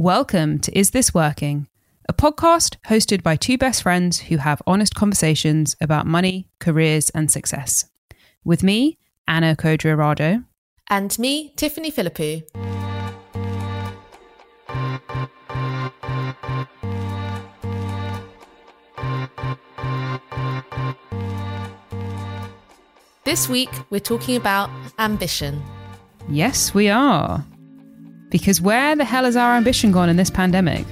Welcome to Is This Working? A podcast hosted by two best friends who have honest conversations about money, careers, and success. With me, Anna Codrea And me, Tiffany Philippou. This week, we're talking about ambition. Yes, we are. Because where the hell has our ambition gone in this pandemic?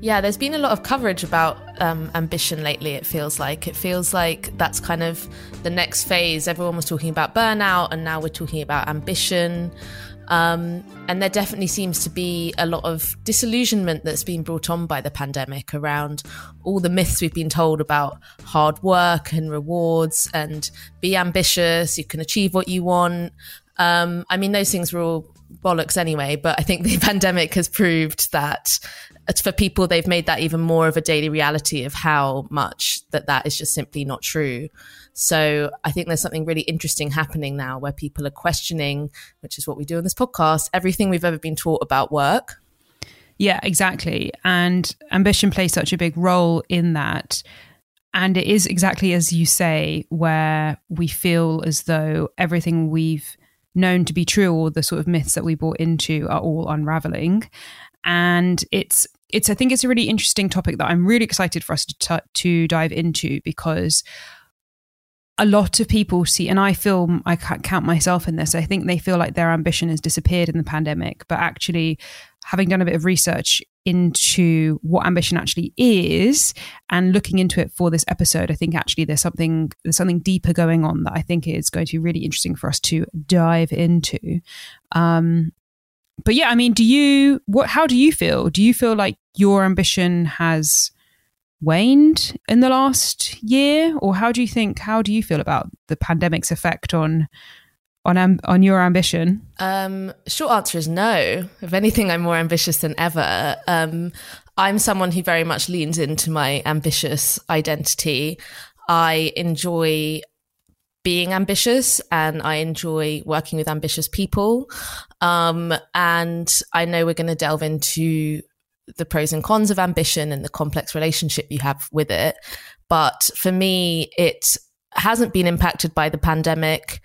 Yeah, there's been a lot of coverage about um, ambition lately, it feels like. It feels like that's kind of the next phase. Everyone was talking about burnout, and now we're talking about ambition. Um, and there definitely seems to be a lot of disillusionment that's been brought on by the pandemic around all the myths we've been told about hard work and rewards and be ambitious, you can achieve what you want. Um, I mean, those things were all bollocks anyway, but I think the pandemic has proved that for people, they've made that even more of a daily reality of how much that that is just simply not true. So I think there's something really interesting happening now where people are questioning, which is what we do in this podcast, everything we've ever been taught about work. Yeah, exactly. And ambition plays such a big role in that. And it is exactly as you say, where we feel as though everything we've known to be true or the sort of myths that we bought into are all unraveling. And it's it's i think it's a really interesting topic that i'm really excited for us to t- to dive into because a lot of people see and i feel i can't count myself in this i think they feel like their ambition has disappeared in the pandemic but actually having done a bit of research into what ambition actually is and looking into it for this episode, I think actually there's something there's something deeper going on that I think is going to be really interesting for us to dive into. Um, but yeah, I mean, do you what? How do you feel? Do you feel like your ambition has waned in the last year, or how do you think? How do you feel about the pandemic's effect on on um, on your ambition? Um, short answer is no. If anything, I'm more ambitious than ever. Um, I'm someone who very much leans into my ambitious identity. I enjoy being ambitious and I enjoy working with ambitious people. Um, and I know we're going to delve into the pros and cons of ambition and the complex relationship you have with it. But for me, it hasn't been impacted by the pandemic.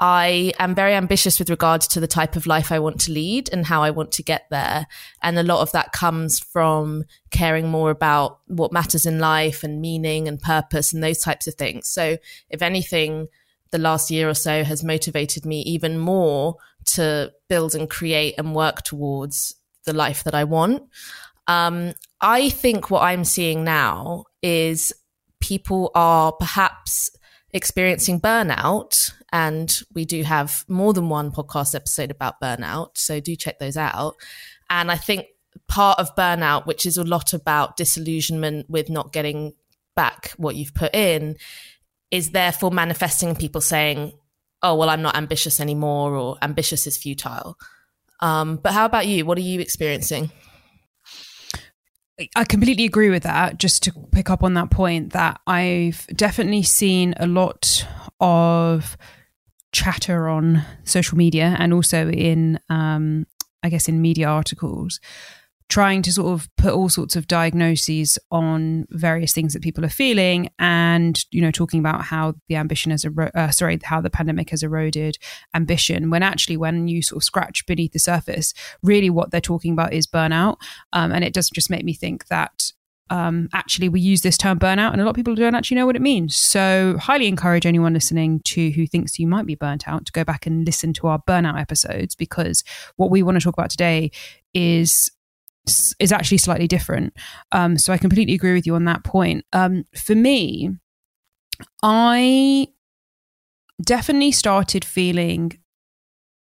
I am very ambitious with regards to the type of life I want to lead and how I want to get there. And a lot of that comes from caring more about what matters in life and meaning and purpose and those types of things. So, if anything, the last year or so has motivated me even more to build and create and work towards the life that I want. Um, I think what I'm seeing now is people are perhaps experiencing burnout. And we do have more than one podcast episode about burnout. So do check those out. And I think part of burnout, which is a lot about disillusionment with not getting back what you've put in, is therefore manifesting people saying, oh, well, I'm not ambitious anymore, or ambitious is futile. Um, but how about you? What are you experiencing? I completely agree with that. Just to pick up on that point, that I've definitely seen a lot of chatter on social media and also in, um, I guess, in media articles trying to sort of put all sorts of diagnoses on various things that people are feeling and you know talking about how the ambition has ero- uh, sorry how the pandemic has eroded ambition when actually when you sort of scratch beneath the surface really what they're talking about is burnout um, and it does just make me think that um, actually we use this term burnout and a lot of people don't actually know what it means so highly encourage anyone listening to who thinks you might be burnt out to go back and listen to our burnout episodes because what we want to talk about today is is actually slightly different. Um, so I completely agree with you on that point. Um, for me, I definitely started feeling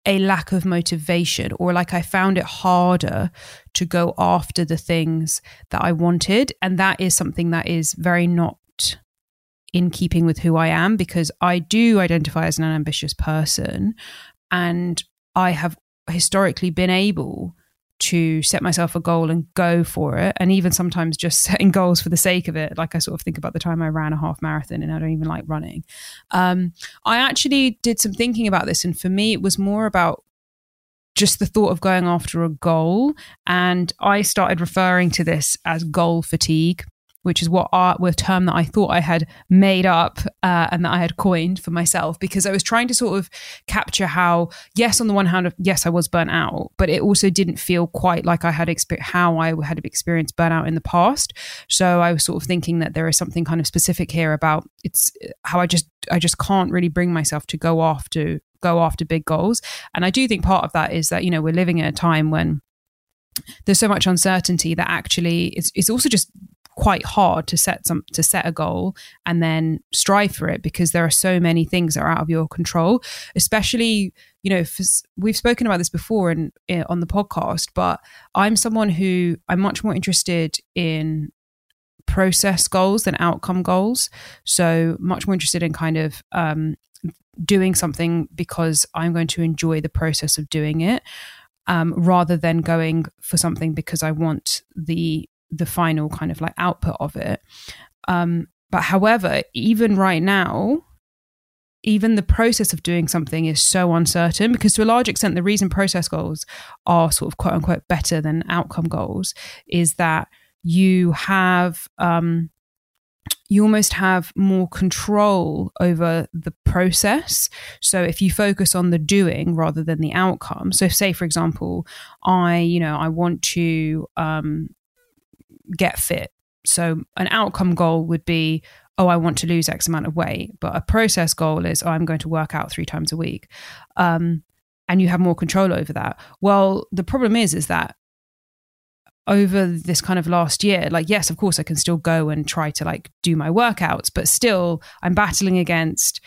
a lack of motivation or like I found it harder to go after the things that I wanted. And that is something that is very not in keeping with who I am because I do identify as an ambitious person and I have historically been able to set myself a goal and go for it. And even sometimes just setting goals for the sake of it. Like I sort of think about the time I ran a half marathon and I don't even like running. Um, I actually did some thinking about this. And for me, it was more about just the thought of going after a goal. And I started referring to this as goal fatigue which is what art a term that I thought I had made up uh, and that I had coined for myself because I was trying to sort of capture how, yes, on the one hand, yes, I was burnt out, but it also didn't feel quite like I had exper- how I had experienced burnout in the past. So I was sort of thinking that there is something kind of specific here about it's how I just I just can't really bring myself to go after go after big goals. And I do think part of that is that you know we're living in a time when there's so much uncertainty that actually it's, it's also just quite hard to set some to set a goal and then strive for it because there are so many things that are out of your control especially you know we've spoken about this before in, on the podcast but i'm someone who i'm much more interested in process goals than outcome goals. So much more interested in kind of um, doing something because i'm going to enjoy the process of doing it um, rather than going for something because I want the the final kind of like output of it. Um, but however, even right now, even the process of doing something is so uncertain because to a large extent the reason process goals are sort of quote unquote better than outcome goals is that you have um, you almost have more control over the process. So if you focus on the doing rather than the outcome. So say for example, I, you know, I want to um, get fit. So an outcome goal would be, oh, I want to lose X amount of weight. But a process goal is, oh, I'm going to work out three times a week. Um, and you have more control over that. Well, the problem is, is that over this kind of last year, like, yes, of course, I can still go and try to like do my workouts, but still I'm battling against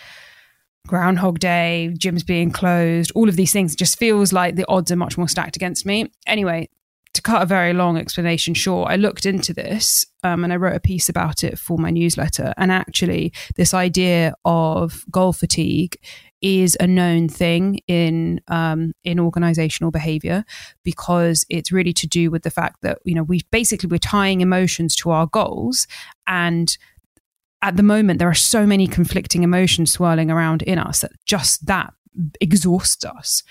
Groundhog Day, gyms being closed, all of these things. It just feels like the odds are much more stacked against me. Anyway, to cut a very long explanation short, I looked into this um, and I wrote a piece about it for my newsletter. And actually, this idea of goal fatigue is a known thing in um, in organizational behavior because it's really to do with the fact that you know we basically we're tying emotions to our goals and at the moment there are so many conflicting emotions swirling around in us that just that exhausts us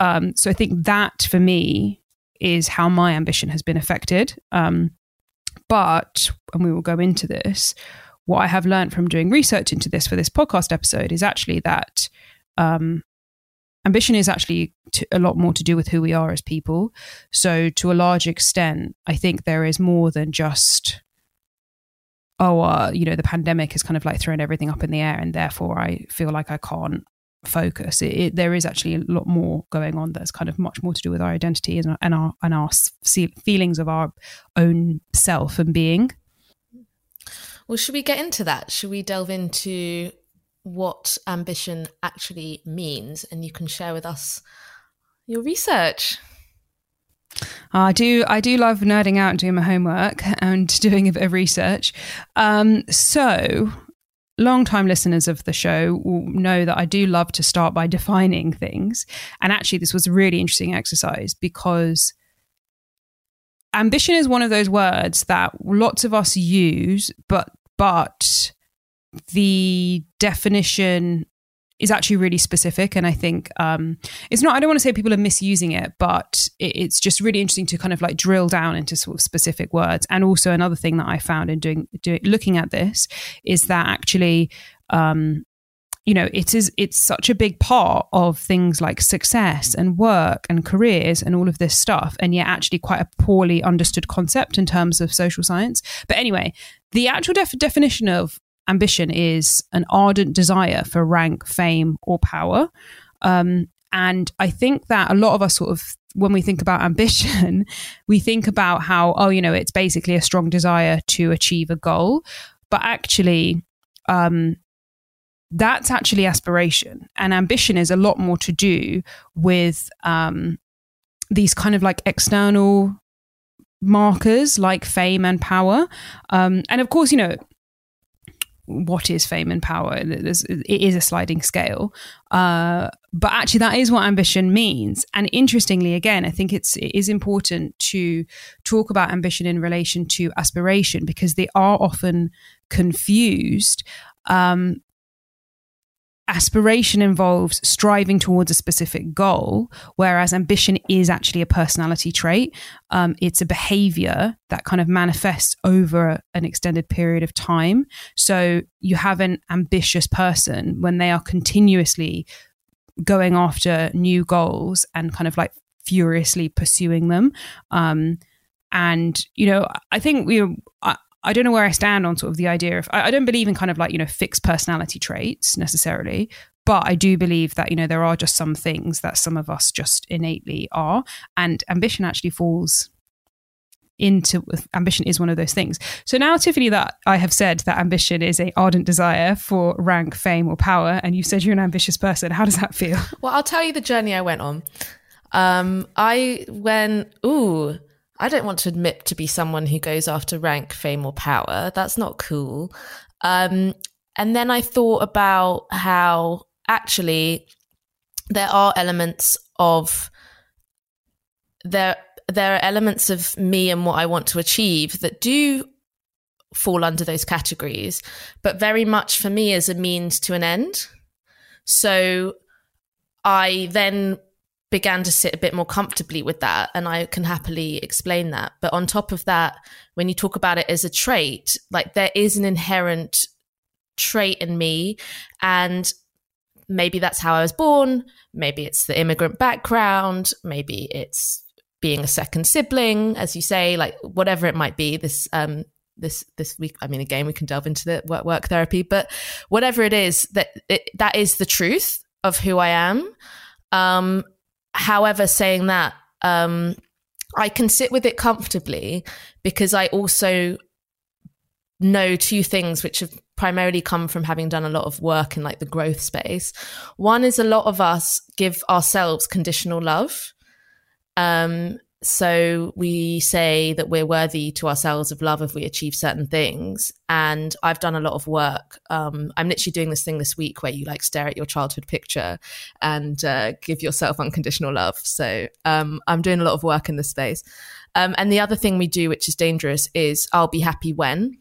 um, so i think that for me is how my ambition has been affected. Um, but, and we will go into this, what I have learned from doing research into this for this podcast episode is actually that um, ambition is actually to, a lot more to do with who we are as people. So, to a large extent, I think there is more than just, oh, uh, you know, the pandemic has kind of like thrown everything up in the air, and therefore I feel like I can't focus. It, it, there is actually a lot more going on that's kind of much more to do with our identity and, and our and our feelings of our own self and being. Well, should we get into that? Should we delve into what ambition actually means, and you can share with us your research? I do. I do love nerding out and doing my homework and doing a bit of research. Um, so long-time listeners of the show will know that I do love to start by defining things. And actually, this was a really interesting exercise because ambition is one of those words that lots of us use, but but the definition is actually really specific and i think um, it's not i don't want to say people are misusing it but it, it's just really interesting to kind of like drill down into sort of specific words. And also another thing that i found in doing, doing looking at this is that actually um, you know it is it's such a big part of things like success and work and careers and all of this stuff and yet actually quite a poorly understood concept in terms of social science. But anyway the actual def- definition of ambition is an ardent desire for rank, fame, or power. Um, and I think that a lot of us sort of, when we think about ambition, we think about how, oh, you know, it's basically a strong desire to achieve a goal. But actually, um, that's actually aspiration. And ambition is a lot more to do with um, these kind of like external markers like fame and power. Um, and of course, you know, what is fame and power. There's, it is a sliding scale, uh, but actually that is what ambition means. And interestingly, again, I think it's it is important to talk about ambition in relation to aspiration because they are often confused. Um, aspiration involves striving towards a specific goal, whereas ambition is actually a personality trait. Um, it's a behavior that kind of manifests over an extended period of time. So you have an ambitious person when they are continuously going after new goals and kind of like furiously pursuing them. Um, and you know, I think we. I, I don't know where I stand on sort of the idea of, I, I don't believe in kind of like, you know, fixed personality traits necessarily, but I do believe that, you know, there are just some things that some of us just innately are. And ambition actually falls into ambition is one of those things. So now, Tiffany, that I have said that ambition is a ardent desire for rank, fame, or power, and you said you're an ambitious person. How does that feel? Well, I'll tell you the journey I went on. Um, I went, ooh, I don't want to admit to be someone who goes after rank, fame, or power. That's not cool. Um, and then I thought about how actually there are elements of there there are elements of me and what I want to achieve that do fall under those categories, but very much for me as a means to an end. So I then began to sit a bit more comfortably with that and I can happily explain that. But on top of that, when you talk about it as a trait, like there is an inherent trait in me and maybe that's how I was born, maybe it's the immigrant background, maybe it's being a second sibling as you say, like whatever it might be this um this this week i mean again we can delve into the work, work therapy but whatever it is that it, that is the truth of who i am um However, saying that, um, I can sit with it comfortably because I also know two things which have primarily come from having done a lot of work in like the growth space. One is a lot of us give ourselves conditional love. Um, so we say that we're worthy to ourselves of love if we achieve certain things. And I've done a lot of work. Um, I'm literally doing this thing this week where you like stare at your childhood picture and uh, give yourself unconditional love. So um, I'm doing a lot of work in this space. Um, and the other thing we do, which is dangerous, is I'll be happy when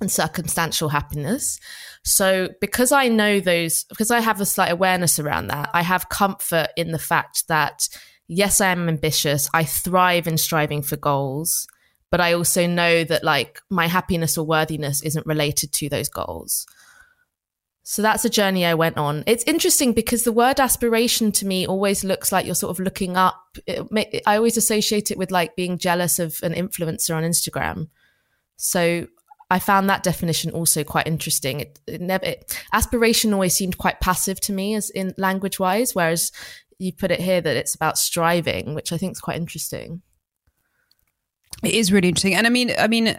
and circumstantial happiness. So because I know those, because I have a slight awareness around that, I have comfort in the fact that yes, I am ambitious. I thrive in striving for goals, but I also know that like my happiness or worthiness isn't related to those goals. So that's a journey I went on. It's interesting because the word aspiration to me always looks like you're sort of looking up. It, I always associate it with like being jealous of an influencer on Instagram. So I found that definition also quite interesting. It, it never it, aspiration always seemed quite passive to me as in language wise, whereas you put it here that it's about striving, which I think is quite interesting. It is really interesting. And I mean, I mean,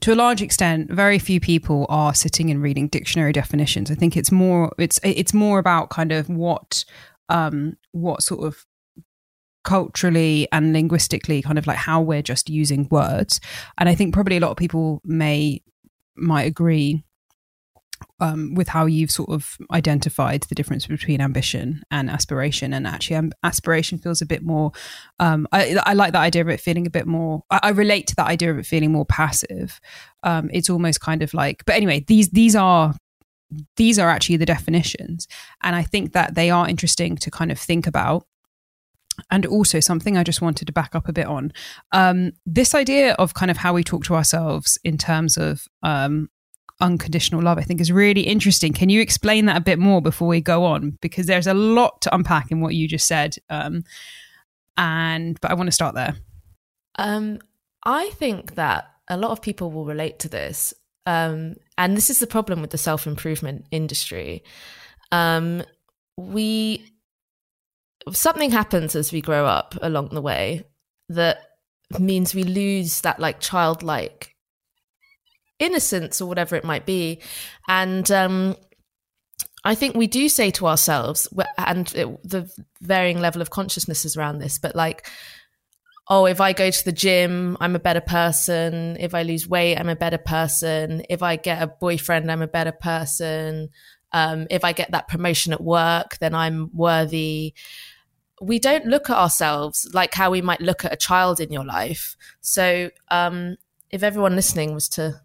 to a large extent, very few people are sitting and reading dictionary definitions. I think it's more it's it's more about kind of what um what sort of culturally and linguistically kind of like how we're just using words. And I think probably a lot of people may might agree um, with how you've sort of identified the difference between ambition and aspiration. And actually, um, aspiration feels a bit more. Um, I, I, like that idea of it feeling a bit more. I, I, relate to that idea of it feeling more passive. Um, it's almost kind of like. But anyway, these these are these are actually the definitions, and I think that they are interesting to kind of think about and also something I just wanted to back up a bit on um, this idea of kind of how we talk to ourselves in terms of um, unconditional love, I think is really interesting. Can you explain that a bit more before we go on? Because there's a lot to unpack in what you just said. Um, and but I want to start there. Um, I think that a lot of people will relate to this. Um, and this is the problem with the self improvement industry. Um, we something happens as we grow up along the way that means we lose that like childlike innocence or whatever it might be. And um, I think we do say to ourselves, and it, the varying level of consciousness is around this, but like, oh, if I go to the gym, I'm a better person. If I lose weight, I'm a better person. If I get a boyfriend, I'm a better person. Um, if I get that promotion at work, then I'm worthy. We don't look at ourselves like how we might look at a child in your life. So, um, if everyone listening was to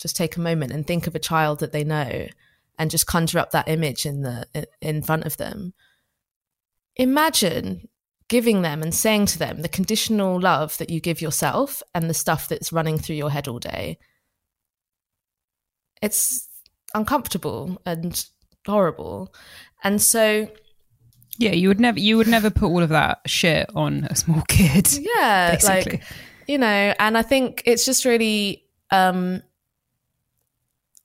just take a moment and think of a child that they know and just conjure up that image in the in front of them. Imagine giving them and saying to them the conditional love that you give yourself and the stuff that's running through your head all day. It's uncomfortable and horrible. And so yeah you would never you would never put all of that shit on a small kid yeah basically. like you know and i think it's just really um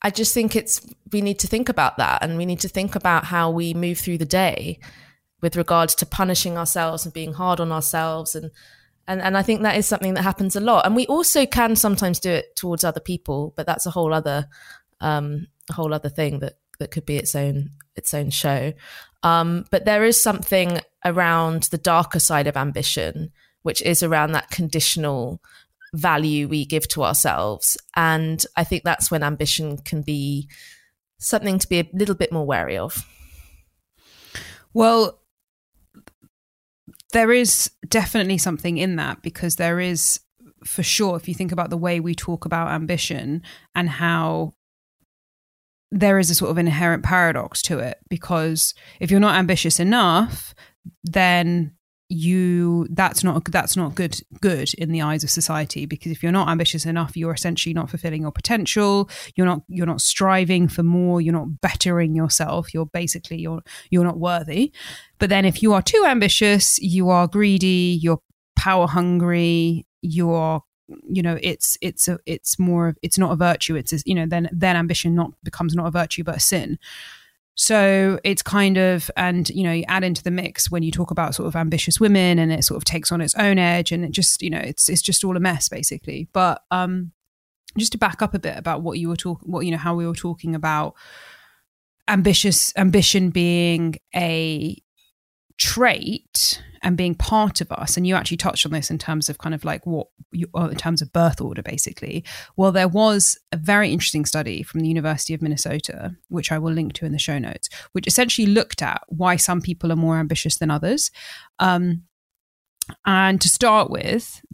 I just think it's we need to think about that and we need to think about how we move through the day with regards to punishing ourselves and being hard on ourselves and and and I think that is something that happens a lot. And we also can sometimes do it towards other people, but that's a whole other um a whole other thing that that could be its own its own show. Um, but there is something around the darker side of ambition, which is around that conditional value we give to ourselves. And I think that's when ambition can be something to be a little bit more wary of. Well, there is definitely something in that because there is, for sure, if you think about the way we talk about ambition and how there is a sort of inherent paradox to it because if you're not ambitious enough, then you that's not that's not good good in the eyes of society because if you're not ambitious enough you're essentially not fulfilling your potential. You're not you're not striving for more. You're not bettering yourself. You're basically you're you're not worthy. But then if you are too ambitious you are greedy you're power hungry you're you know it's it's a it's more of it's not a virtue. It's a, you know then then ambition not becomes not a virtue but a sin so it's kind of, and you know, you add into the mix when you talk about sort of ambitious women, and it sort of takes on its own edge, and it just, you know, it's it's just all a mess basically. But um, just to back up a bit about what you were talking, what you know, how we were talking about ambitious ambition being a trait and being part of us and you actually touched on this in terms of kind of like what you, in terms of birth order basically. Well there was a very interesting study from the university of minnesota which i will link to in the show notes which essentially looked at why some people are more ambitious than others. Um, and to start with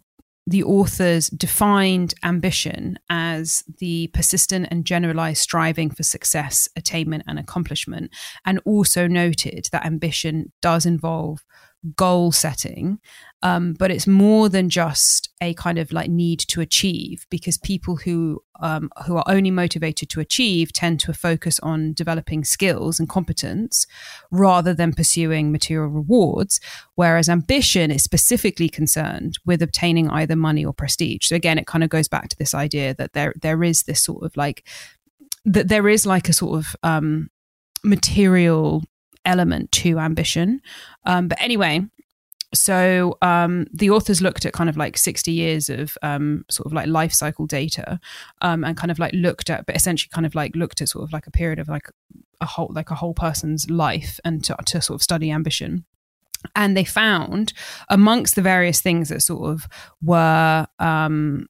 the authors defined ambition as the persistent and generalized striving for success, attainment, and accomplishment, and also noted that ambition does involve goal setting um, but it's more than just a kind of like need to achieve because people who um, who are only motivated to achieve tend to focus on developing skills and competence rather than pursuing material rewards whereas ambition is specifically concerned with obtaining either money or prestige. So again it kind of goes back to this idea that there there is this sort of like that there is like a sort of um, material element to ambition. Um, but anyway, so um, the authors looked at kind of like 60 years of um, sort of like life cycle data um, and kind of like looked at but essentially kind of like looked at sort of like a period of like a whole like a whole person's life and to, to sort of study ambition and they found amongst the various things that sort of were um,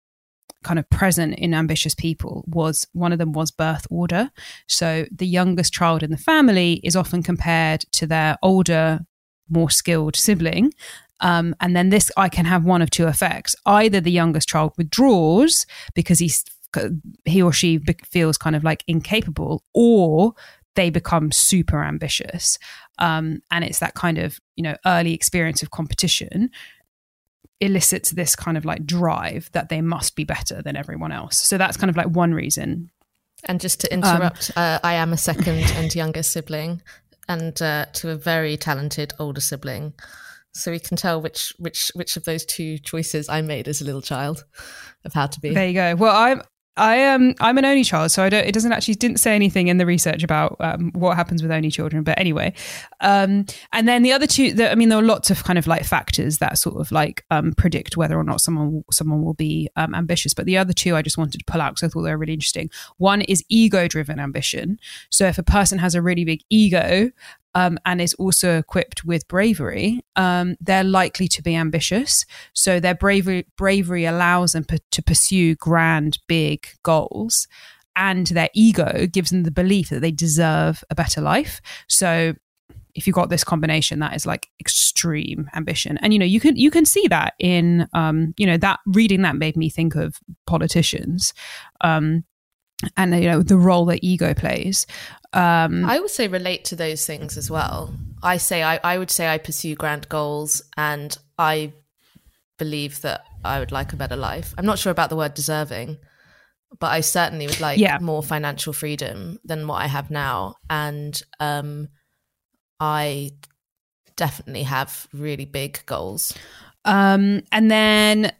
kind of present in ambitious people was one of them was birth order. So the youngest child in the family is often compared to their older, more skilled sibling. Um, and then this, I can have one of two effects. Either the youngest child withdraws because he's he or she feels kind of like incapable, or they become super ambitious. Um, and it's that kind of you know early experience of competition elicits this kind of like drive that they must be better than everyone else. So that's kind of like one reason. And just to interrupt, um, uh, I am a second and younger sibling, and uh, to a very talented older sibling. So we can tell which which which of those two choices I made as a little child of how to be. There you go. Well, I'm I am um, I'm an only child, so I don't. It doesn't actually didn't say anything in the research about um, what happens with only children. But anyway, um, and then the other two. The, I mean, there are lots of kind of like factors that sort of like um, predict whether or not someone someone will be um, ambitious. But the other two, I just wanted to pull out because I thought they were really interesting. One is ego driven ambition. So if a person has a really big ego, um, and is also equipped with bravery, um, they're likely to be ambitious. So their bravery bravery allows them p- to pursue grand, big goals, and their ego gives them the belief that they deserve a better life. So if you've got this combination, that is like extreme ambition, and you know you can you can see that in um, you know that reading that made me think of politicians. Um, and you know the role that ego plays. Um, I also relate to those things as well. I say I, I would say I pursue grand goals, and I believe that I would like a better life. I'm not sure about the word deserving, but I certainly would like Yeah. more financial freedom than what I have now, and um, I definitely have really big goals. Um, and then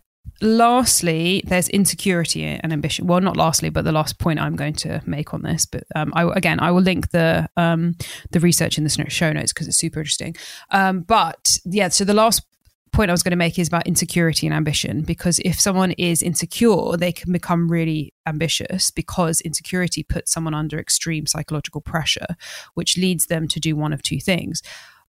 lastly, there's insecurity and ambition. Well, not lastly, but the last point I'm going to make on this. But um, I, again, I will link the um, the research in the show notes because it's super interesting. Um, but yeah, so the last point I was going to make is about insecurity and ambition because if someone is insecure, they can become really ambitious because insecurity puts someone under extreme psychological pressure, which leads them to do one of two things.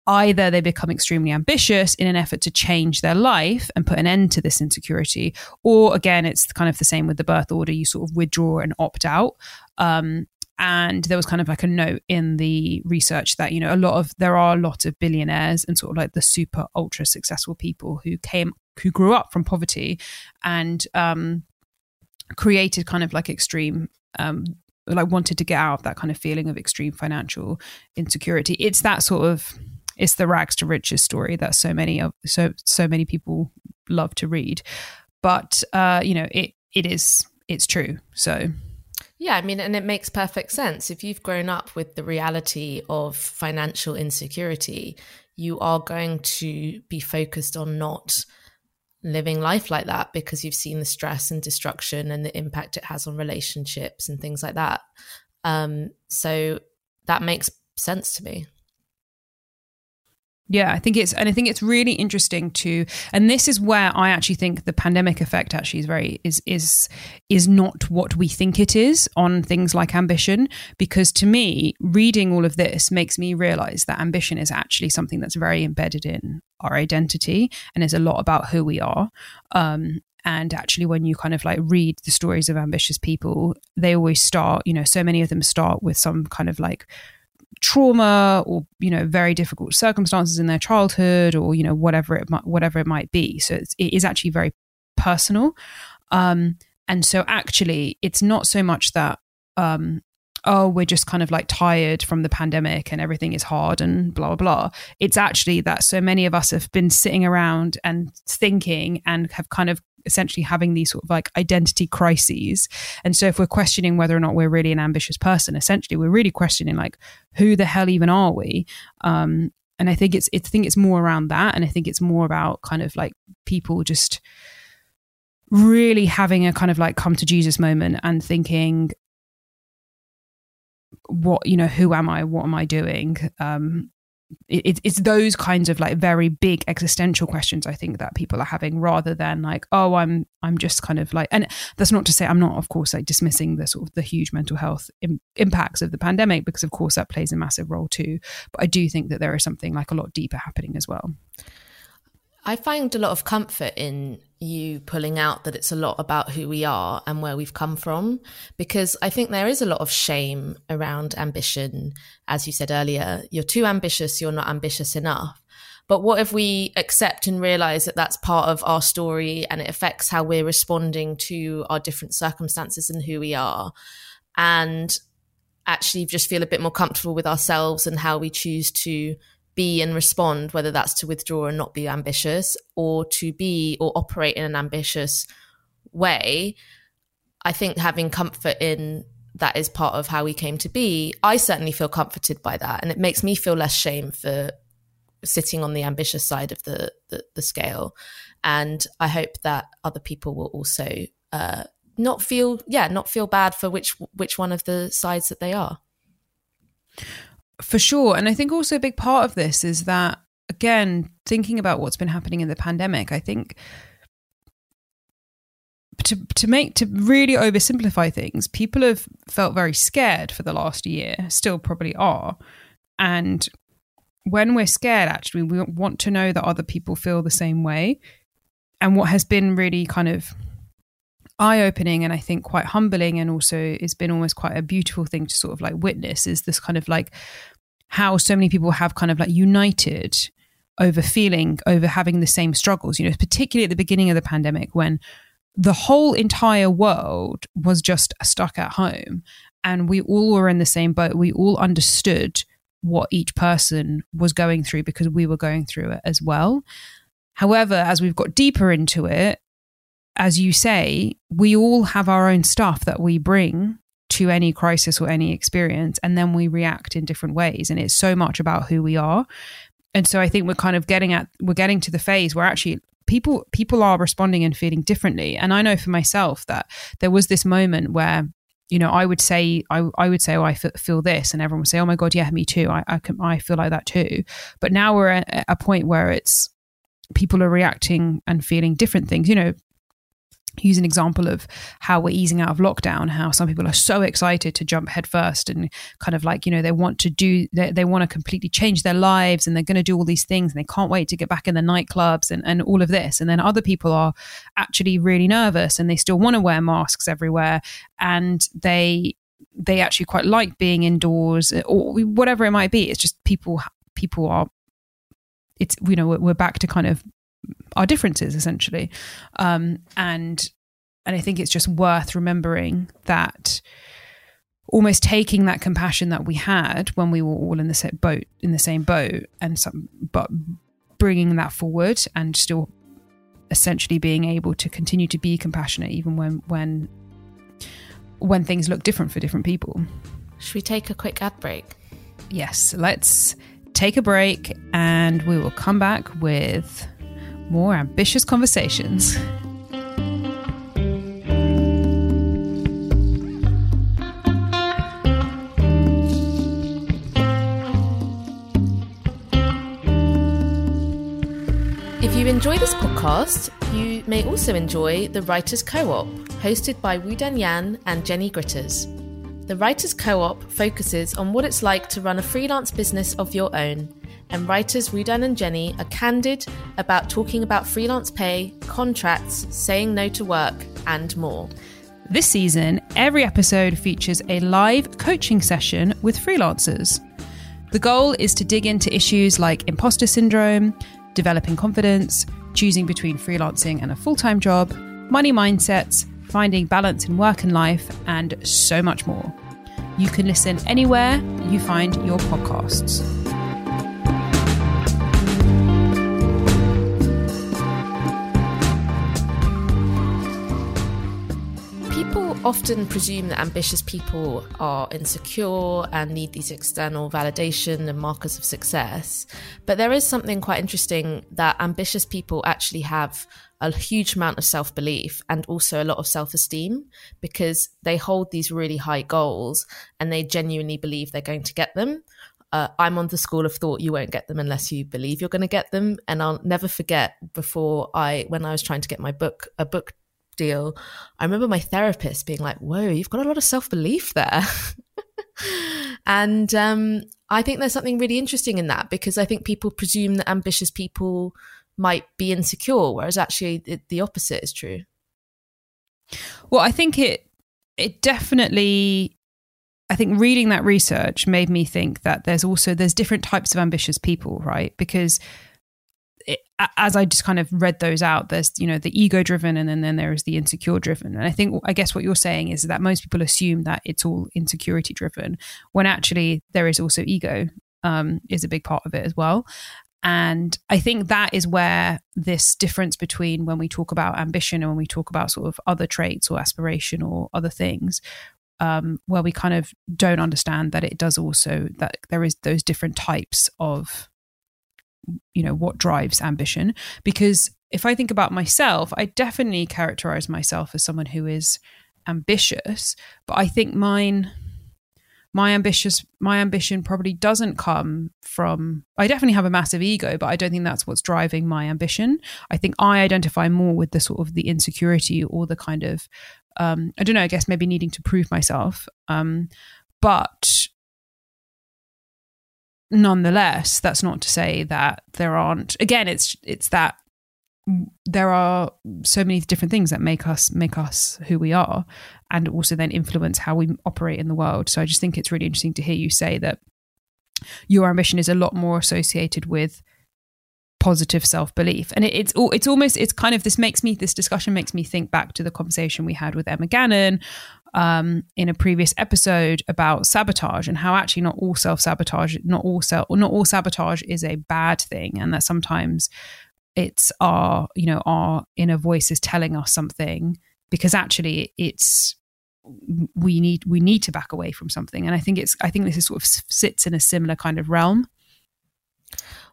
Either they become extremely ambitious in an effort to change their life and put an end to this insecurity, or again, it's kind of the same with the birth order. You sort of withdraw and opt out. Um, and there was kind of like a note in the research that you know a lot of there are a lot of billionaires and sort of like the super ultra successful people who came who grew up from poverty and um created kind of like extreme um like wanted to get out of that kind of feeling of extreme financial insecurity it's that sort of it's the rags to riches story that so many of so so many people love to read but uh you know it it is it's true so Yeah, I mean, and it makes perfect sense. If you've grown up with the reality of financial insecurity, you are going to be focused on not living life like that because you've seen the stress and destruction and the impact it has on relationships and things like that. Um, so that makes sense to me. Yeah, I think it's and I think it's really interesting to and this is where I actually think the pandemic effect actually is very is is is not what we think it is on things like ambition because to me reading all of this makes me realize that ambition is actually something that's very embedded in our identity and is a lot about who we are. Um and actually when you kind of like read the stories of ambitious people they always start you know so many of them start with some kind of like trauma or you know very difficult circumstances in their childhood or you know whatever it might whatever it might be. So it's, it is actually very personal. Um and so actually it's not so much that um oh we're just kind of like tired from the pandemic and everything is hard and blah blah blah. It's actually that so many of us have been sitting around and thinking and have kind of essentially having these sort of like identity crises. And so if we're questioning whether or not we're really an ambitious person essentially we're really questioning like who the hell even are we? Um and i think it's i think it's more around that. And i think it's more about kind of like people just really having a kind of like come to jesus moment and thinking what you know who am i? What am i doing? Um it, it's those kinds of like very big existential questions i think that people are having rather than like oh i'm i'm just kind of like and that's not to say i'm not of course like dismissing the sort of the huge mental health Im- impacts of the pandemic because of course that plays a massive role too. But i do think that there is something like a lot deeper happening as well I find a lot of comfort in you pulling out that it's a lot about who we are and where we've come from, because I think there is a lot of shame around ambition. As you said earlier, you're too ambitious, you're not ambitious enough. But what if we accept and realize that that's part of our story and it affects how we're responding to our different circumstances and who we are? And actually just feel a bit more comfortable with ourselves and how we choose to be and respond, whether that's to withdraw and not be ambitious or to be or operate in an ambitious way. I think having comfort in that is part of how we came to be. I certainly feel comforted by that. And it makes me feel less shame for sitting on the ambitious side of the, the, the scale. And I hope that other people will also uh, not feel, yeah, not feel bad for which which one of the sides that they are. For sure. And I think also a big part of this is that, again, thinking about what's been happening in the pandemic, I think to, to make, to really oversimplify things, people have felt very scared for the last year, still probably are. And when we're scared, actually, we want to know that other people feel the same way. And what has been really kind of eye opening and I think quite humbling and also it's been almost quite a beautiful thing to sort of like witness is this kind of like how so many people have kind of like united over feeling over having the same struggles you know particularly at the beginning of the pandemic when the whole entire world was just stuck at home and we all were in the same boat. We all understood what each person was going through because we were going through it as well. However, as we've got deeper into it, as you say, we all have our own stuff that we bring to any crisis or any experience, and then we react in different ways. And it's so much about who we are. And so I think we're kind of getting at we're getting to the phase where actually people people are responding and feeling differently. And I know for myself that there was this moment where you know, I would say, I, I would say, oh, I f- feel this, and everyone would say, oh my god, yeah, me too. I, I can, I feel like that too. But now we're at a point where it's people are reacting and feeling different things. You know, use an example of how we're easing out of lockdown how some people are so excited to jump headfirst and kind of like you know they want to do they, they want to completely change their lives and they're going to do all these things and they can't wait to get back in the nightclubs and, and all of this. And then other people are actually really nervous and they still want to wear masks everywhere and they they actually quite like being indoors or whatever it might be. It's just people people are it's you know we're back to kind of our differences essentially. Um, and and i think it's just worth remembering that almost taking that compassion that we had when we were all in the same boat in the same boat and some but bringing that forward and still essentially being able to continue to be compassionate even when when when things look different for different people. Should we take a quick ad break? Yes let's take a break and we will come back with more ambitious conversations. If you enjoy this podcast, you may also enjoy the Writers Co op, hosted by Wudan Yan and Jenny Gritters. The Writers Co op focuses on what it's like to run a freelance business of your own and writers Wudan and Jenny are candid about talking about freelance pay, contracts, saying no to work, and more. This season, every episode features a live coaching session with freelancers. The goal is to dig into issues like imposter syndrome, developing confidence, choosing between freelancing and a full time job, money mindsets, finding balance in work and life, and so much more. You can listen anywhere you find your podcasts. People often presume that ambitious people are insecure and need these external validation and markers of success. But there is something quite interesting that ambitious people actually have a huge amount of self belief and also a lot of self esteem because they hold these really high goals and they genuinely believe they're going to get them. Uh, I'm on the school of thought you won't get them unless you believe you're going to get them. And I'll never forget before I, when I was trying to get my book, a book deal, I remember my therapist being like, Whoa, you've got a lot of self belief there. and um, I think there's something really interesting in that because I think people presume that ambitious people might be insecure, whereas actually it, the opposite is true. Well, I think it it definitely I think reading that research made me think that there's also there's different types of ambitious people, right? Because it, as I just kind of read those out, there's you know the ego driven, and then, then there is the insecure driven. And I think I guess what you're saying is that most people assume that it's all insecurity driven, when actually there is also ego um, is a big part of it as well. And I think that is where this difference between when we talk about ambition and when we talk about sort of other traits or aspiration or other things, um, where we kind of don't understand that it does also that there is those different types of you know what drives ambition. Because if i think about myself i definitely characterize myself as someone who is ambitious but i think mine my ambitious my ambition probably doesn't come from i definitely have a massive ego but i don't think that's what's driving my ambition i think i identify more with the sort of the insecurity or the kind of um i don't know i guess maybe needing to prove myself um but nonetheless, that's not to say that there aren't. Again, it's it's that there are so many different things that make us make us who we are, and also then influence how we operate in the world. So I just think it's really interesting to hear you say that your ambition is a lot more associated with positive self-belief and it, it's it's almost it's kind of this makes me this discussion makes me think back to the conversation we had with emma gannon um, in a previous episode about sabotage and how actually not all self-sabotage not all self not all sabotage is a bad thing and that sometimes it's our you know our inner voice is telling us something because actually it's we need we need to back away from something and i think it's i think this is sort of sits in a similar kind of realm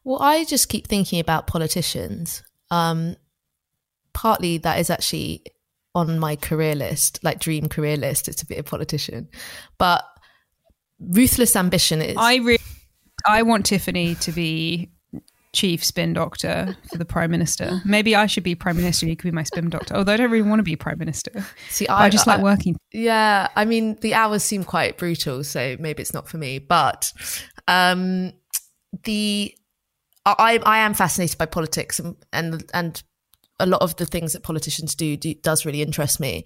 well, I just keep thinking about politicians. Um, partly that is actually on my career list, like dream career list, is to be a politician. But ruthless ambition is. I really, I want Tiffany to be chief spin doctor for the prime minister. Maybe I should be prime minister. You could be my spin doctor. Although I don't really want to be prime minister. See, I, I just like I, working. Yeah, I mean the hours seem quite brutal, so maybe it's not for me. But um, the I, I am fascinated by politics and, and, and a lot of the things that politicians do, do, does really interest me.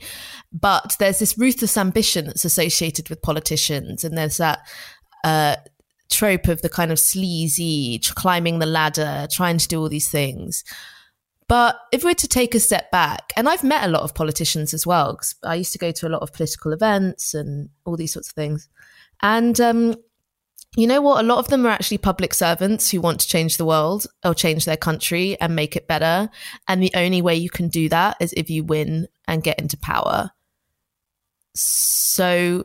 But there's this ruthless ambition that's associated with politicians, and there's that uh, trope of the kind of sleazy climbing the ladder, trying to do all these things. But if we're to take a step back, and I've met a lot of politicians as well, because I used to go to a lot of political events and all these sorts of things, and um, you know what? A lot of them are actually public servants who want to change the world or change their country and make it better. And the only way you can do that is if you win and get into power. So,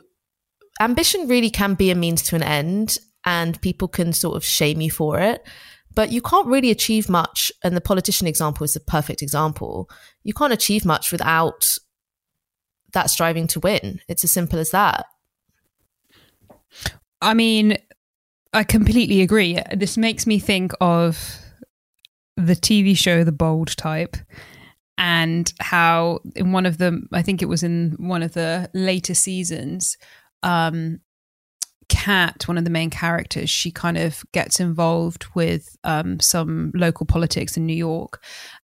ambition really can be a means to an end, and people can sort of shame you for it. But you can't really achieve much. And the politician example is a perfect example. You can't achieve much without that striving to win. It's as simple as that. I mean, I completely agree. This makes me think of the TV show The Bold Type and how in one of the I think it was in one of the later seasons um Kat, one of the main characters, she kind of gets involved with um, some local politics in New York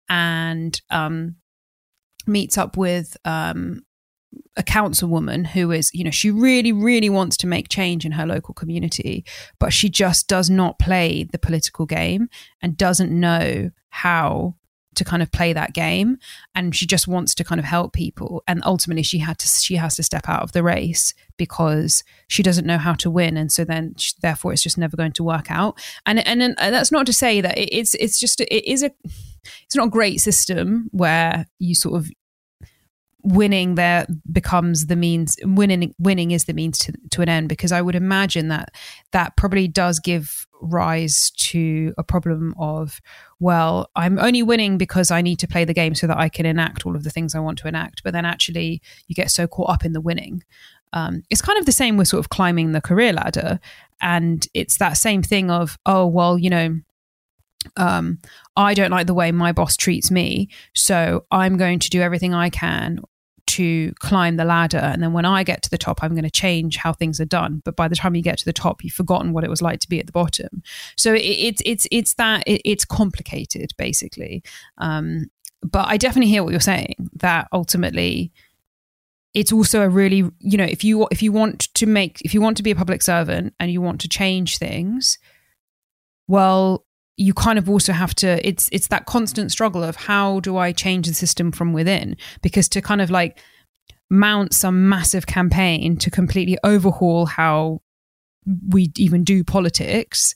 and um, meets up with um, a councilwoman who is, you know, she really, really wants to make change in her local community, but she just does not play the political game and doesn't know how to kind of play that game and she just wants to kind of help people. And ultimately she had to she has to step out of the race because she doesn't know how to win. And so then she, therefore it's just never going to work out. And and, and that's not to say that it's it's just it is a it's not a great system where you sort of winning there becomes the means winning winning is the means to, to an end. Because i would imagine that that probably does give rise to a problem of well i'm only winning because i need to play the game so that i can enact all of the things i want to enact. But then actually you get so caught up in the winning. Um, it's kind of the same with sort of climbing the career ladder. And it's that same thing of oh well you know um, I don't like the way my boss treats me. So I'm going to do everything I can to climb the ladder. And then when I get to the top, I'm going to change how things are done. But by the time you get to the top, you've forgotten what it was like to be at the bottom. So it, it's it's it's that it, it's complicated basically. Um, but I definitely hear what you're saying. That ultimately, it's also a really you know if you if you want to make if you want to be a public servant and you want to change things, well you kind of also have to it's it's that constant struggle of how do I change the system from within? Because to kind of like mount some massive campaign to completely overhaul how we even do politics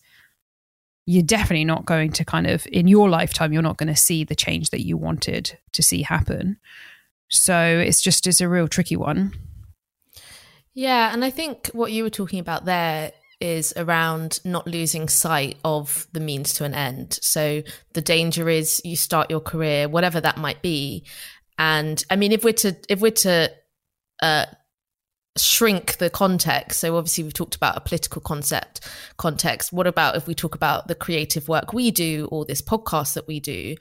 you're definitely not going to kind of in your lifetime you're not going to see the change that you wanted to see happen. So it's just it's a real tricky one. Yeah and i think what you were talking about there is around not losing sight of the means to an end. So the danger is you start your career, whatever that might be. And I mean, if we're to, if we're to, uh, shrink the context so obviously we've talked about a political concept context what about if we talk about the creative work we do or this podcast that we do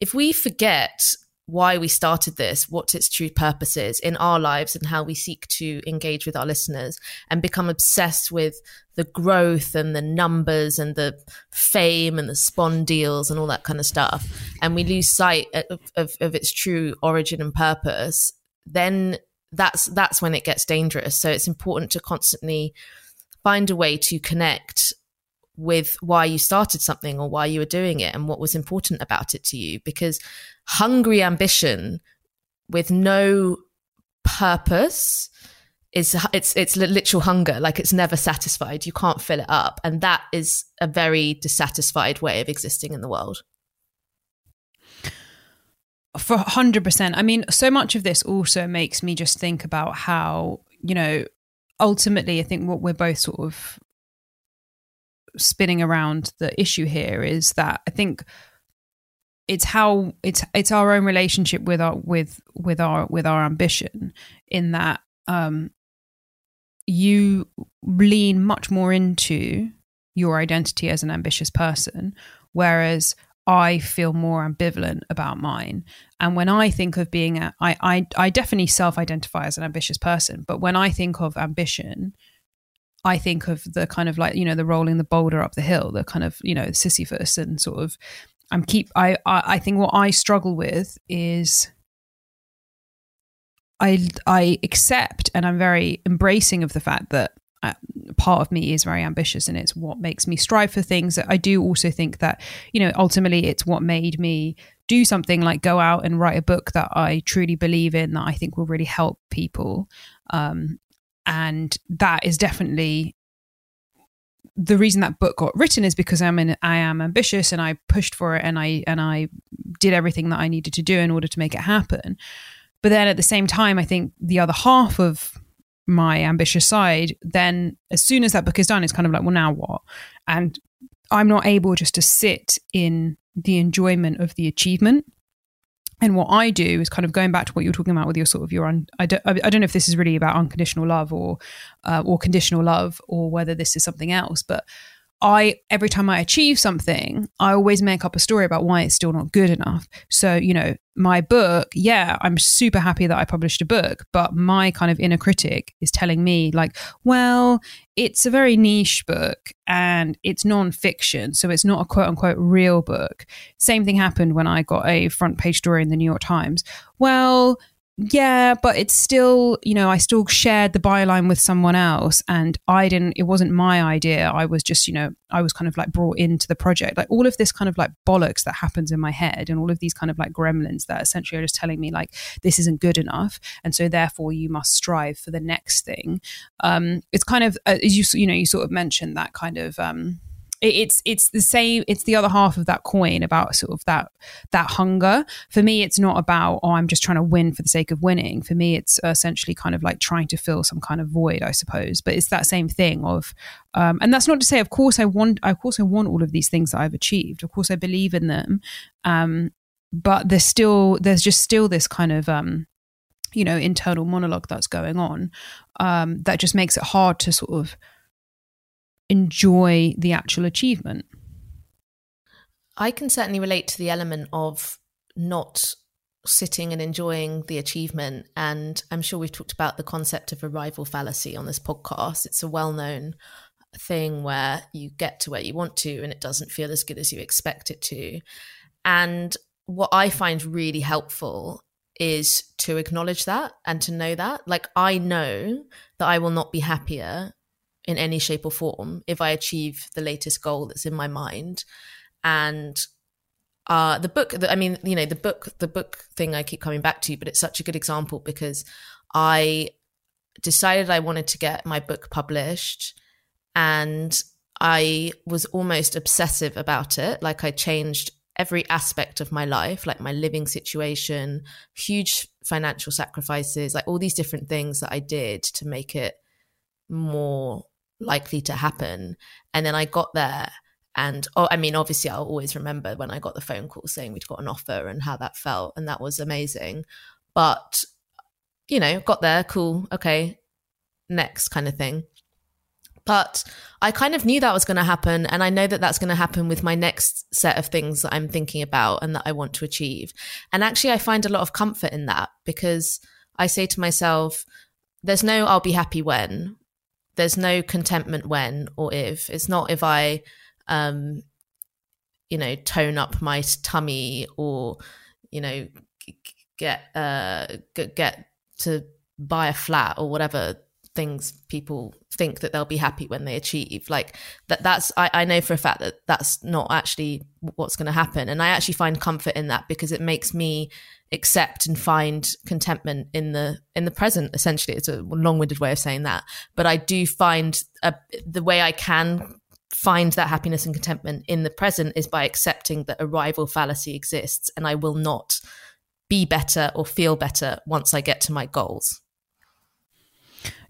if we forget why we started this, what its true purpose is in our lives, and how we seek to engage with our listeners and become obsessed with the growth and the numbers and the fame and the spawn deals and all that kind of stuff. And we lose sight of, of, of its true origin and purpose, then that's that's when it gets dangerous. So it's important to constantly find a way to connect with why you started something or why you were doing it and what was important about it to you. Because hungry ambition with no purpose is it's it's literal hunger. Like it's never satisfied. You can't fill it up. And that is a very dissatisfied way of existing in the world. For 100% i mean so much of this also makes me just think about how you know ultimately i think what we're both sort of spinning around the issue here is that i think it's how it's it's our own relationship with our with with our with our ambition in that um you lean much more into your identity as an ambitious person whereas I feel more ambivalent about mine. And when I think of being a, I, I, I definitely self identify as an ambitious person, but when I think of ambition, I think of the kind of like, you know, the rolling the boulder up the hill, the kind of, you know, Sisyphus and sort of I'm keep I, I I think what I struggle with is I I accept and I'm very embracing of the fact that uh, part of me is very ambitious and it's what makes me strive for things. I do also think that you know ultimately it's what made me do something like go out and write a book that I truly believe in that I think will really help people. Um, and that is definitely the reason that book got written is because I'm an, I am ambitious and I pushed for it and I and I did everything that I needed to do in order to make it happen. But then at the same time, I think the other half of my ambitious side, then as soon as that book is done, it's kind of like, well, now what? And I'm not able just to sit in the enjoyment of the achievement and what I do is kind of going back to what you were talking about with your sort of your un, I don't I don't know if this is really about unconditional love or uh, or conditional love or whether this is something else, but I every time I achieve something, I always make up a story about why it's still not good enough. So, you know, my book, yeah, I'm super happy that I published a book, but my kind of inner critic is telling me like, well, it's a very niche book and it's non-fiction, so it's not a quote unquote real book. Same thing happened when I got a front page story in the New York Times. Well, yeah, but it's still, you know, I still shared the byline with someone else and I didn't, it wasn't my idea. I was just, you know, I was kind of like brought into the project. Like all of this kind of like bollocks that happens in my head and all of these kind of like gremlins that essentially are just telling me like, this isn't good enough. And so therefore you must strive for the next thing. Um, it's kind of, uh, as you, you know, you sort of mentioned that kind of, um, it's it's the same it's the other half of that coin about sort of that that hunger. For me it's not about oh i'm just trying to win for the sake of winning. For me it's essentially kind of like trying to fill some kind of void i suppose. But it's that same thing of um, and that's not to say of course i want of course i want all of these things that i've achieved. Of course i believe in them. Um, but there's still there's just still this kind of um, you know internal monologue that's going on um, that just makes it hard to sort of enjoy the actual achievement. I can certainly relate to the element of not sitting and enjoying the achievement. And I'm sure we've talked about the concept of arrival fallacy on this podcast. It's a well known thing where you get to where you want to and it doesn't feel as good as you expect it to. And what I find really helpful is to acknowledge that and to know that. Like, I know that I will not be happier in any shape or form if I achieve the latest goal that's in my mind. And uh, the book, I mean, you know, the book, the book thing I keep coming back to, but it's such a good example because I decided I wanted to get my book published and I was almost obsessive about it. Like I changed every aspect of my life, like my living situation, huge financial sacrifices, like all these different things that I did to make it more likely to happen. And then I got there and oh, I mean, obviously, I'll always remember when I got the phone call saying we'd got an offer and how that felt. And that was amazing. But, you know, got there, cool, okay, next kind of thing. But I kind of knew that was going to happen. And I know that that's going to happen with my next set of things that I'm thinking about and that I want to achieve. And actually, I find a lot of comfort in that because I say to myself, there's no I'll be happy when there's no contentment when or if. It's not if I, um, you know, tone up my tummy or, you know, get uh get to buy a flat or whatever things people think that they'll be happy when they achieve. Like that that's I, I know for a fact that that's not actually what's going to happen. And i actually find comfort in that because it makes me accept and find contentment in the in the present essentially. It's a long-winded way of saying that. But i do find a, the way i can find that happiness and contentment in the present is by accepting that arrival fallacy exists and i will not be better or feel better once i get to my goals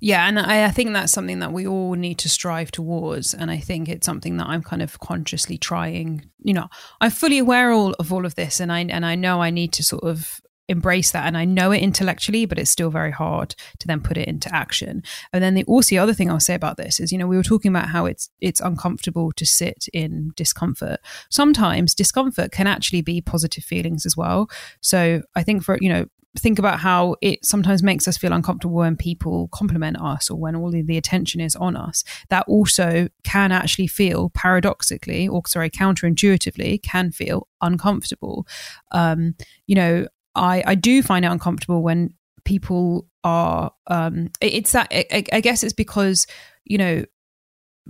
yeah, and I, I, think that's something that we all need to strive towards. And I think it's something that I'm kind of consciously trying. You know, I'm fully aware all of all of this, and I and I know I need to sort of embrace that and I know it intellectually, but it's still very hard to then put it into action. And then the also the other thing I'll say about this is, you know, we were talking about how it's it's uncomfortable to sit in discomfort. Sometimes discomfort can actually be positive feelings as well. So I think for you know, think about how it sometimes makes us feel uncomfortable when people compliment us or when all the attention is on us. That also can actually feel paradoxically, or sorry, counterintuitively, can feel uncomfortable. Um, you know, I I do find it uncomfortable when people are. Um, it, it's that I, I guess it's because you know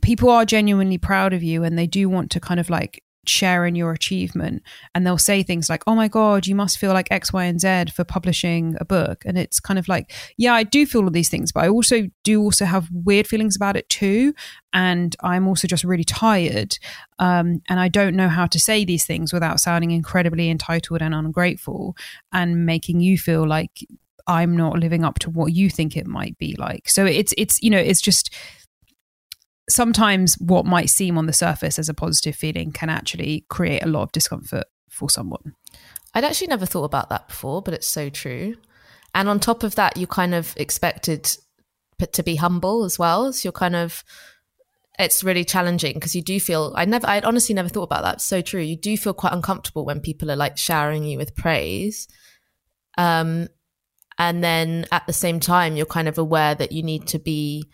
people are genuinely proud of you and they do want to kind of like share in your achievement and they'll say things like oh my god you must feel like x y and z for publishing a book. And it's kind of like yeah i do feel all these things but i also do also have weird feelings about it too and i'm also just really tired um, and i don't know how to say these things without sounding incredibly entitled and ungrateful and making you feel like i'm not living up to what you think it might be like. So it's it's you know it's just sometimes what might seem on the surface as a positive feeling can actually create a lot of discomfort for someone. I'd actually never thought about that before, but it's so true. And on top of that, you kind of expected to be humble as well. So you're kind of, it's really challenging because you do feel, I never, I honestly never thought about that. It's so true. You do feel quite uncomfortable when people are like showering you with praise. Um, and then at the same time, you're kind of aware that you need to be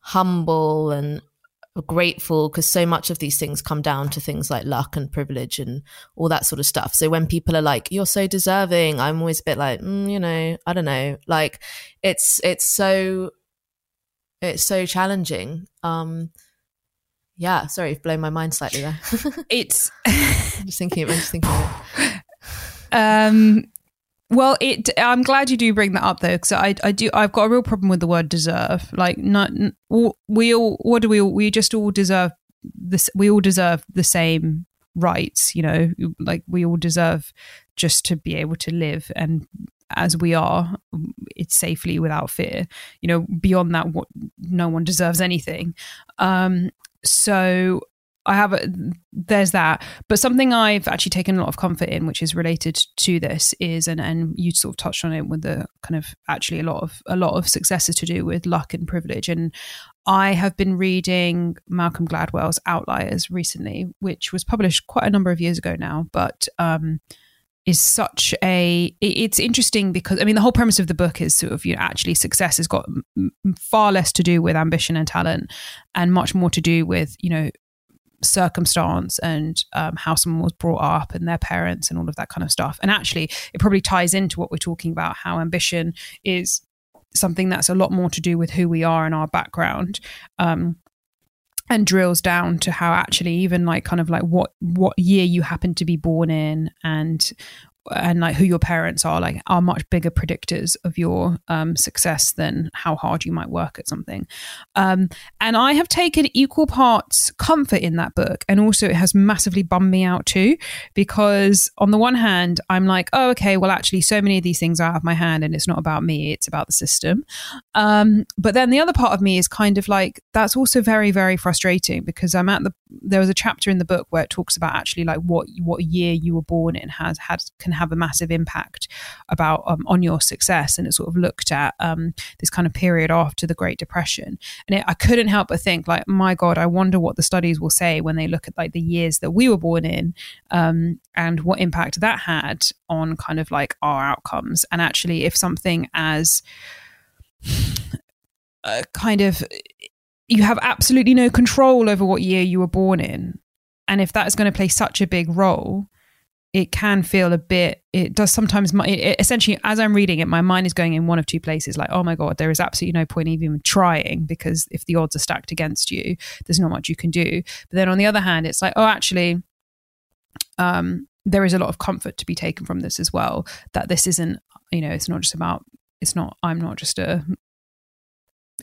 humble and grateful because so much of these things come down to things like luck and privilege and all that sort of stuff. So when people are like, "You're so deserving," I'm always a bit like, mm, you know, I don't know. Like it's it's so it's so challenging. Um, yeah, sorry, blown my mind slightly there. it's I'm just thinking. I'm just thinking. Um, well, it. I'm glad you do bring that up though, because I, I do. I've got a real problem with the word deserve. Like, not we all. What do we? We just all deserve this. We all deserve the same rights. You know, like we all deserve just to be able to live and as we are it's safely without fear you know beyond that what no one deserves anything um so I have a, there's that, but something I've actually taken a lot of comfort in, which is related to this, is and and you sort of touched on it with the kind of actually a lot of a lot of successes to do with luck and privilege, and I have been reading Malcolm Gladwell's Outliers recently, which was published quite a number of years ago now, but um, is such a it's interesting because i mean the whole premise of the book is sort of you know actually success has got far less to do with ambition and talent and much more to do with you know circumstance and um, how someone was brought up and their parents and all of that kind of stuff. And actually, it probably ties into what we're talking about how ambition is something that's a lot more to do with who we are and our background. Um, and drills down to how actually even like kind of like what what year you happen to be born in and and like who your parents are like are much bigger predictors of your um, success than how hard you might work at something. Um, and i have taken equal parts comfort in that book and also it has massively bummed me out too because on the one hand i'm like oh okay well actually so many of these things are out of my hand and it's not about me it's about the system. Um, but then the other part of me is kind of like that's also very very frustrating because i'm at the there was a chapter in the book where it talks about actually like what what year you were born in has had can have a massive impact about um, on your success. And it sort of looked at um, this kind of period after the Great Depression, and it, I couldn't help but think, like, my God, I wonder what the studies will say when they look at like the years that we were born in, um, and what impact that had on kind of like our outcomes. And actually, if something as uh, kind of you have absolutely no control over what year you were born in and if that is going to play such a big role it can feel a bit it does sometimes my, it, essentially as i'm reading it my mind is going in one of two places like oh my god there is absolutely no point even trying because if the odds are stacked against you there's not much you can do. But then on the other hand it's like oh actually um there is a lot of comfort to be taken from this as well that this isn't you know it's not just about it's not i'm not just a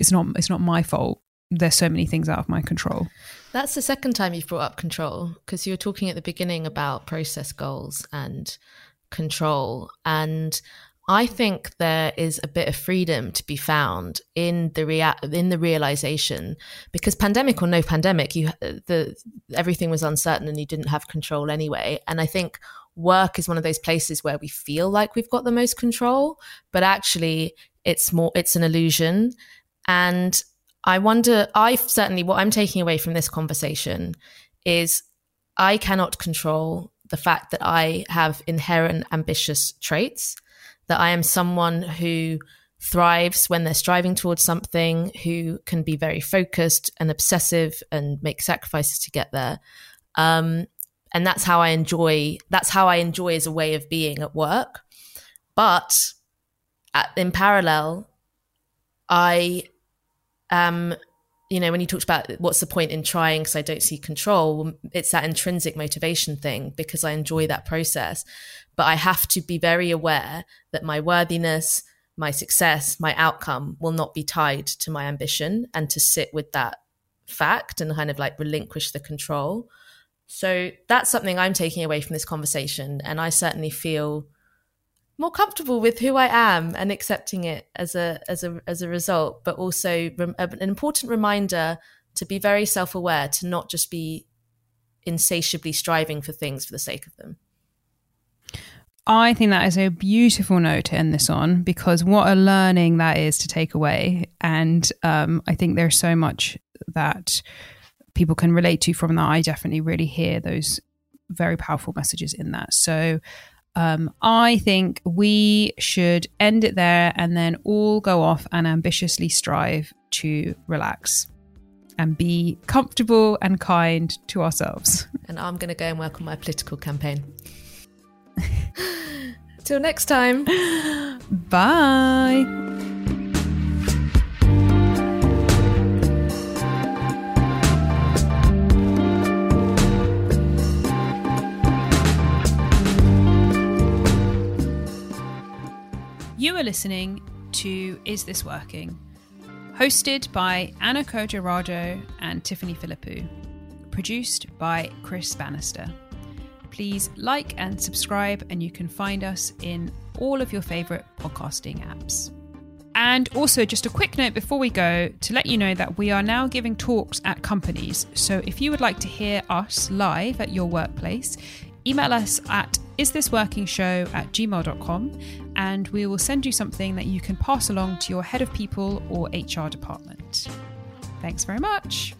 it's not it's not my fault there's so many things out of my control that's the second time you've brought up control because you were talking at the beginning about process goals and control and I think there is a bit of freedom to be found in the rea- in the realization because pandemic or no pandemic, you the everything was uncertain and you didn't have control anyway. And I think work is one of those places where we feel like we've got the most control, but actually it's more it's an illusion. And I wonder, I certainly what I'm taking away from this conversation is I cannot control the fact that I have inherent ambitious traits that I am someone who thrives when they're striving towards something, who can be very focused and obsessive and make sacrifices to get there. Um, and that's how I enjoy. That's how I enjoy as a way of being at work. But at, in parallel, I am you know, when you talked about what's the point in trying because I don't see control, it's that intrinsic motivation thing because I enjoy that process. But I have to be very aware that my worthiness, my success, my outcome will not be tied to my ambition and to sit with that fact and kind of like relinquish the control. So that's something I'm taking away from this conversation. And I certainly feel more comfortable with who I am and accepting it as a as a as a result, but also an important reminder to be very self aware, to not just be insatiably striving for things for the sake of them. I think that is a beautiful note to end this on because what a learning that is to take away. And um, I think there's so much that people can relate to from that. I definitely really hear those very powerful messages in that. So um, I think we should end it there and then all go off and ambitiously strive to relax and be comfortable and kind to ourselves. And I'm going to go and work on my political campaign. Till next time. Bye. You are listening to Is This Working? Hosted by Anna Kojo and Tiffany Philippou. Produced by Chris Bannister. Please like and subscribe, and you can find us in all of your favourite podcasting apps. And also, just a quick note before we go to let you know that we are now giving talks at companies. So, if you would like to hear us live at your workplace, email us at isthisworkingshow at gmail.com and we will send you something that you can pass along to your head of people or HR department. Thanks very much.